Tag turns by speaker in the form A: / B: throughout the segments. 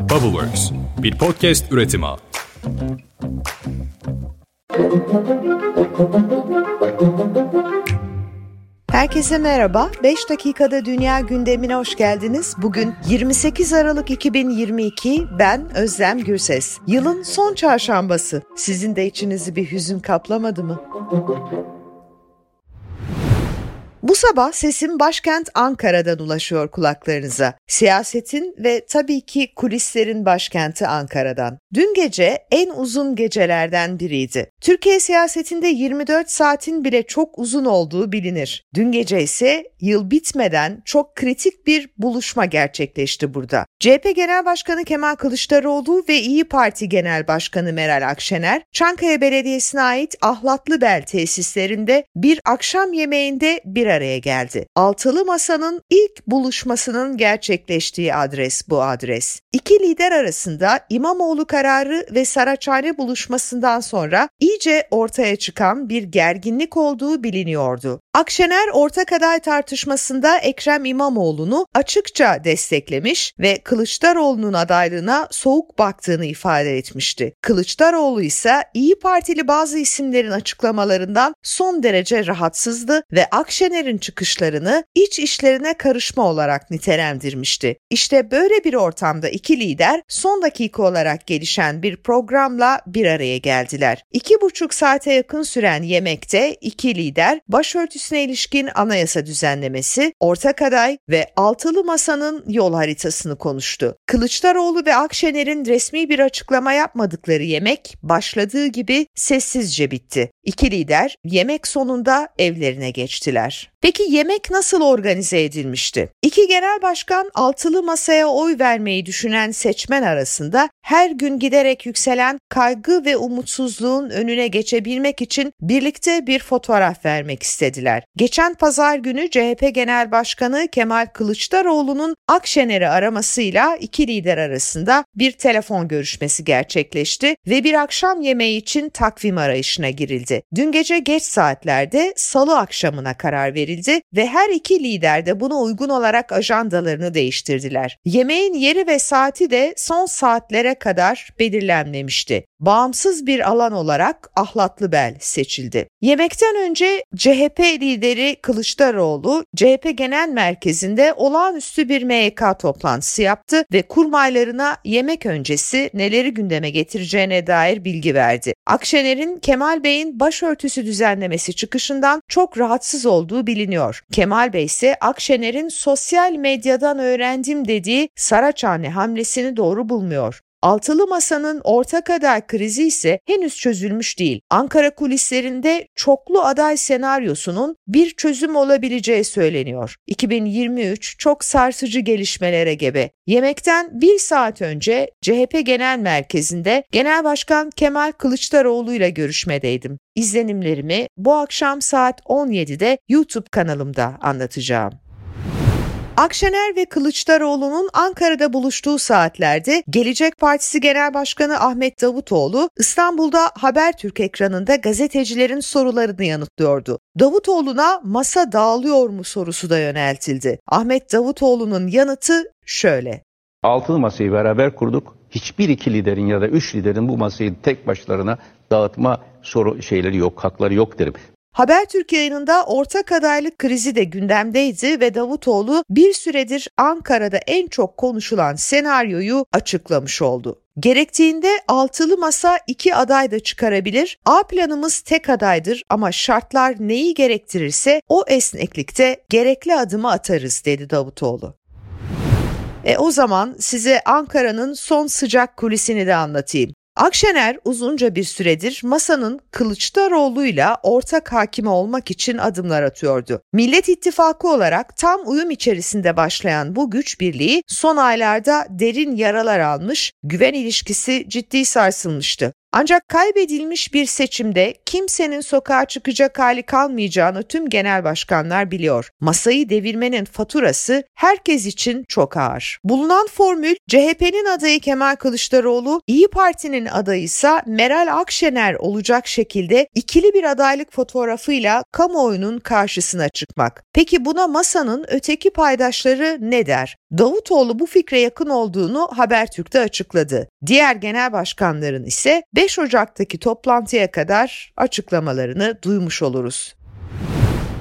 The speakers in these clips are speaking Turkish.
A: Bubbleworks, bir podcast üretimi.
B: Herkese merhaba. 5 dakikada dünya gündemine hoş geldiniz. Bugün 28 Aralık 2022. Ben Özlem Gürses. Yılın son çarşambası. Sizin de içinizi bir hüzün kaplamadı mı? Bu sabah sesim başkent Ankara'dan ulaşıyor kulaklarınıza. Siyasetin ve tabii ki kulislerin başkenti Ankara'dan. Dün gece en uzun gecelerden biriydi. Türkiye siyasetinde 24 saatin bile çok uzun olduğu bilinir. Dün gece ise yıl bitmeden çok kritik bir buluşma gerçekleşti burada. CHP Genel Başkanı Kemal Kılıçdaroğlu ve İyi Parti Genel Başkanı Meral Akşener, Çankaya Belediyesi'ne ait Ahlatlıbel tesislerinde bir akşam yemeğinde bir araya geldi. Altılı Masa'nın ilk buluşmasının gerçekleştiği adres bu adres. İki lider arasında İmamoğlu kararı ve Saraçhane buluşmasından sonra iyice ortaya çıkan bir gerginlik olduğu biliniyordu. Akşener ortak aday tartışmasında Ekrem İmamoğlu'nu açıkça desteklemiş ve Kılıçdaroğlu'nun adaylığına soğuk baktığını ifade etmişti. Kılıçdaroğlu ise İyi Partili bazı isimlerin açıklamalarından son derece rahatsızdı ve Akşener'in çıkışlarını iç işlerine karışma olarak nitelendirmişti. İşte böyle bir ortamda iki lider son dakika olarak gelişen bir programla bir araya geldiler. İki buçuk saate yakın süren yemekte iki lider başörtüsüne ilişkin anayasa düzenlemesi, ortak aday ve altılı masanın yol haritasını konuştu. Kılıçdaroğlu ve Akşener'in resmi bir açıklama yapmadıkları yemek başladığı gibi sessizce bitti. İki lider yemek sonunda evlerine geçtiler. Peki yemek nasıl organize edilmişti? İki genel başkan altılı masaya oy vermeyi düşünen seçmen arasında her gün giderek yükselen kaygı ve umutsuzluğun önüne geçebilmek için birlikte bir fotoğraf vermek istediler. Geçen pazar günü CHP Genel Başkanı Kemal Kılıçdaroğlu'nun Akşener'i aramasıyla iki lider arasında bir telefon görüşmesi gerçekleşti ve bir akşam yemeği için takvim arayışına girildi. Dün gece geç saatlerde salı akşamına karar verildi ve her iki lider de buna uygun olarak ajandalarını değiştirdiler. Yemeğin yeri ve saati de son saatlere kadar belirlenmemişti. Bağımsız bir alan olarak Ahlatlıbel seçildi. Yemekten önce CHP lideri Kılıçdaroğlu CHP Genel Merkezi'nde olağanüstü bir MYK toplantısı yaptı ve kurmaylarına yemek öncesi neleri gündeme getireceğine dair bilgi verdi. Akşener'in Kemal Bey'in başörtüsü düzenlemesi çıkışından çok rahatsız olduğu biliniyor. Kemal Bey ise Akşener'in sosyal medyadan öğrendim dediği Saraçhane hamlesini doğru bulmuyor. Altılı Masa'nın ortak aday krizi ise henüz çözülmüş değil. Ankara kulislerinde çoklu aday senaryosunun bir çözüm olabileceği söyleniyor. 2023 çok sarsıcı gelişmelere gebe. Yemekten bir saat önce CHP Genel Merkezi'nde Genel Başkan Kemal Kılıçdaroğlu ile görüşmedeydim. İzlenimlerimi bu akşam saat 17'de YouTube kanalımda anlatacağım. Akşener ve Kılıçdaroğlu'nun Ankara'da buluştuğu saatlerde Gelecek Partisi Genel Başkanı Ahmet Davutoğlu İstanbul'da Habertürk ekranında gazetecilerin sorularını yanıtlıyordu. Davutoğlu'na masa dağılıyor mu sorusu da yöneltildi. Ahmet Davutoğlu'nun yanıtı şöyle.
C: Altılı masayı beraber kurduk. Hiçbir iki liderin ya da üç liderin bu masayı tek başlarına dağıtma soru şeyleri yok, hakları yok derim.
B: Habertürk yayınında ortak adaylık krizi de gündemdeydi ve Davutoğlu bir süredir Ankara'da en çok konuşulan senaryoyu açıklamış oldu. Gerektiğinde altılı masa iki aday da çıkarabilir. A planımız tek adaydır ama şartlar neyi gerektirirse o esneklikte gerekli adımı atarız dedi Davutoğlu. E o zaman size Ankara'nın son sıcak kulisini de anlatayım. Akşener uzunca bir süredir masanın Kılıçdaroğlu'yla ortak hakime olmak için adımlar atıyordu. Millet İttifakı olarak tam uyum içerisinde başlayan bu güç birliği son aylarda derin yaralar almış, güven ilişkisi ciddi sarsılmıştı. Ancak kaybedilmiş bir seçimde kimsenin sokağa çıkacak hali kalmayacağını tüm genel başkanlar biliyor. Masayı devirmenin faturası herkes için çok ağır. Bulunan formül CHP'nin adayı Kemal Kılıçdaroğlu, İyi Parti'nin adayı ise Meral Akşener olacak şekilde ikili bir adaylık fotoğrafıyla kamuoyunun karşısına çıkmak. Peki buna masanın öteki paydaşları ne der? Davutoğlu bu fikre yakın olduğunu Habertürk'te açıkladı. Diğer genel başkanların ise 5 Ocak'taki toplantıya kadar açıklamalarını duymuş oluruz.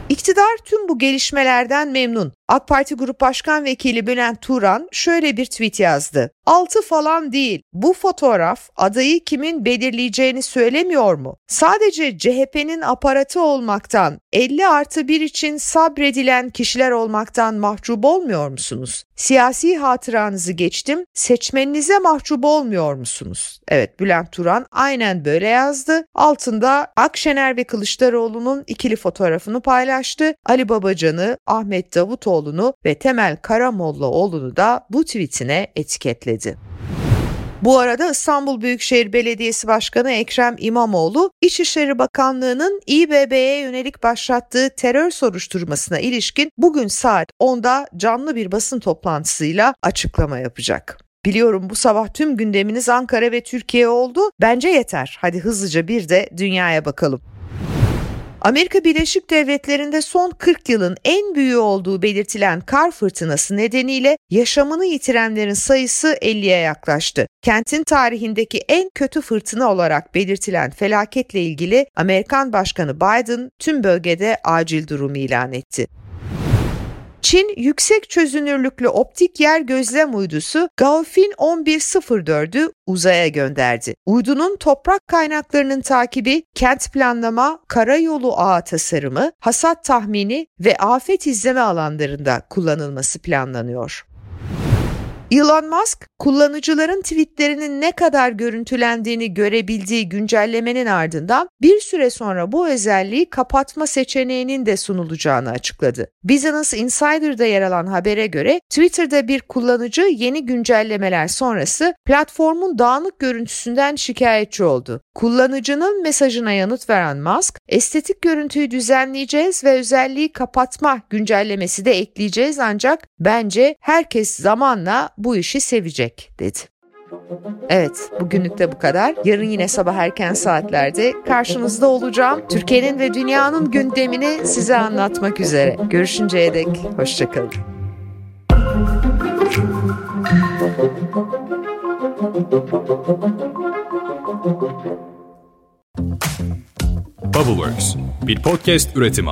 B: İktidar tüm bu gelişmelerden memnun. AK Parti Grup Başkan Vekili Bülent Turan şöyle bir tweet yazdı. Altı falan değil. Bu fotoğraf adayı kimin belirleyeceğini söylemiyor mu? Sadece CHP'nin aparatı olmaktan, 50 artı 1 için sabredilen kişiler olmaktan mahcup olmuyor musunuz? Siyasi hatıranızı geçtim, seçmeninize mahcup olmuyor musunuz? Evet Bülent Turan aynen böyle yazdı. Altında Akşener ve Kılıçdaroğlu'nun ikili fotoğrafını paylaştı. Ali Babacan'ı, Ahmet Davutoğlu'nu ve Temel Karamollaoğlu'nu da bu tweetine etiketledi. Bu arada İstanbul Büyükşehir Belediyesi Başkanı Ekrem İmamoğlu, İçişleri Bakanlığı'nın İBB'ye yönelik başlattığı terör soruşturmasına ilişkin bugün saat 10'da canlı bir basın toplantısıyla açıklama yapacak. Biliyorum bu sabah tüm gündeminiz Ankara ve Türkiye oldu. Bence yeter. Hadi hızlıca bir de dünyaya bakalım. Amerika Birleşik Devletleri'nde son 40 yılın en büyüğü olduğu belirtilen kar fırtınası nedeniyle yaşamını yitirenlerin sayısı 50'ye yaklaştı. Kentin tarihindeki en kötü fırtına olarak belirtilen felaketle ilgili Amerikan Başkanı Biden tüm bölgede acil durum ilan etti. Çin yüksek çözünürlüklü optik yer gözlem uydusu Gaofin 1104'ü uzaya gönderdi. Uydunun toprak kaynaklarının takibi, kent planlama, karayolu ağı tasarımı, hasat tahmini ve afet izleme alanlarında kullanılması planlanıyor. Elon Musk, kullanıcıların tweetlerinin ne kadar görüntülendiğini görebildiği güncellemenin ardından bir süre sonra bu özelliği kapatma seçeneğinin de sunulacağını açıkladı. Business Insider'da yer alan habere göre Twitter'da bir kullanıcı yeni güncellemeler sonrası platformun dağınık görüntüsünden şikayetçi oldu. Kullanıcının mesajına yanıt veren Musk, estetik görüntüyü düzenleyeceğiz ve özelliği kapatma güncellemesi de ekleyeceğiz ancak bence herkes zamanla bu işi sevecek dedi. Evet, bugünlük de bu kadar. Yarın yine sabah erken saatlerde karşınızda olacağım. Türkiye'nin ve dünyanın gündemini size anlatmak üzere. Görüşünceye dek hoşçakalın.
A: Bubbleworks bir podcast üretimi.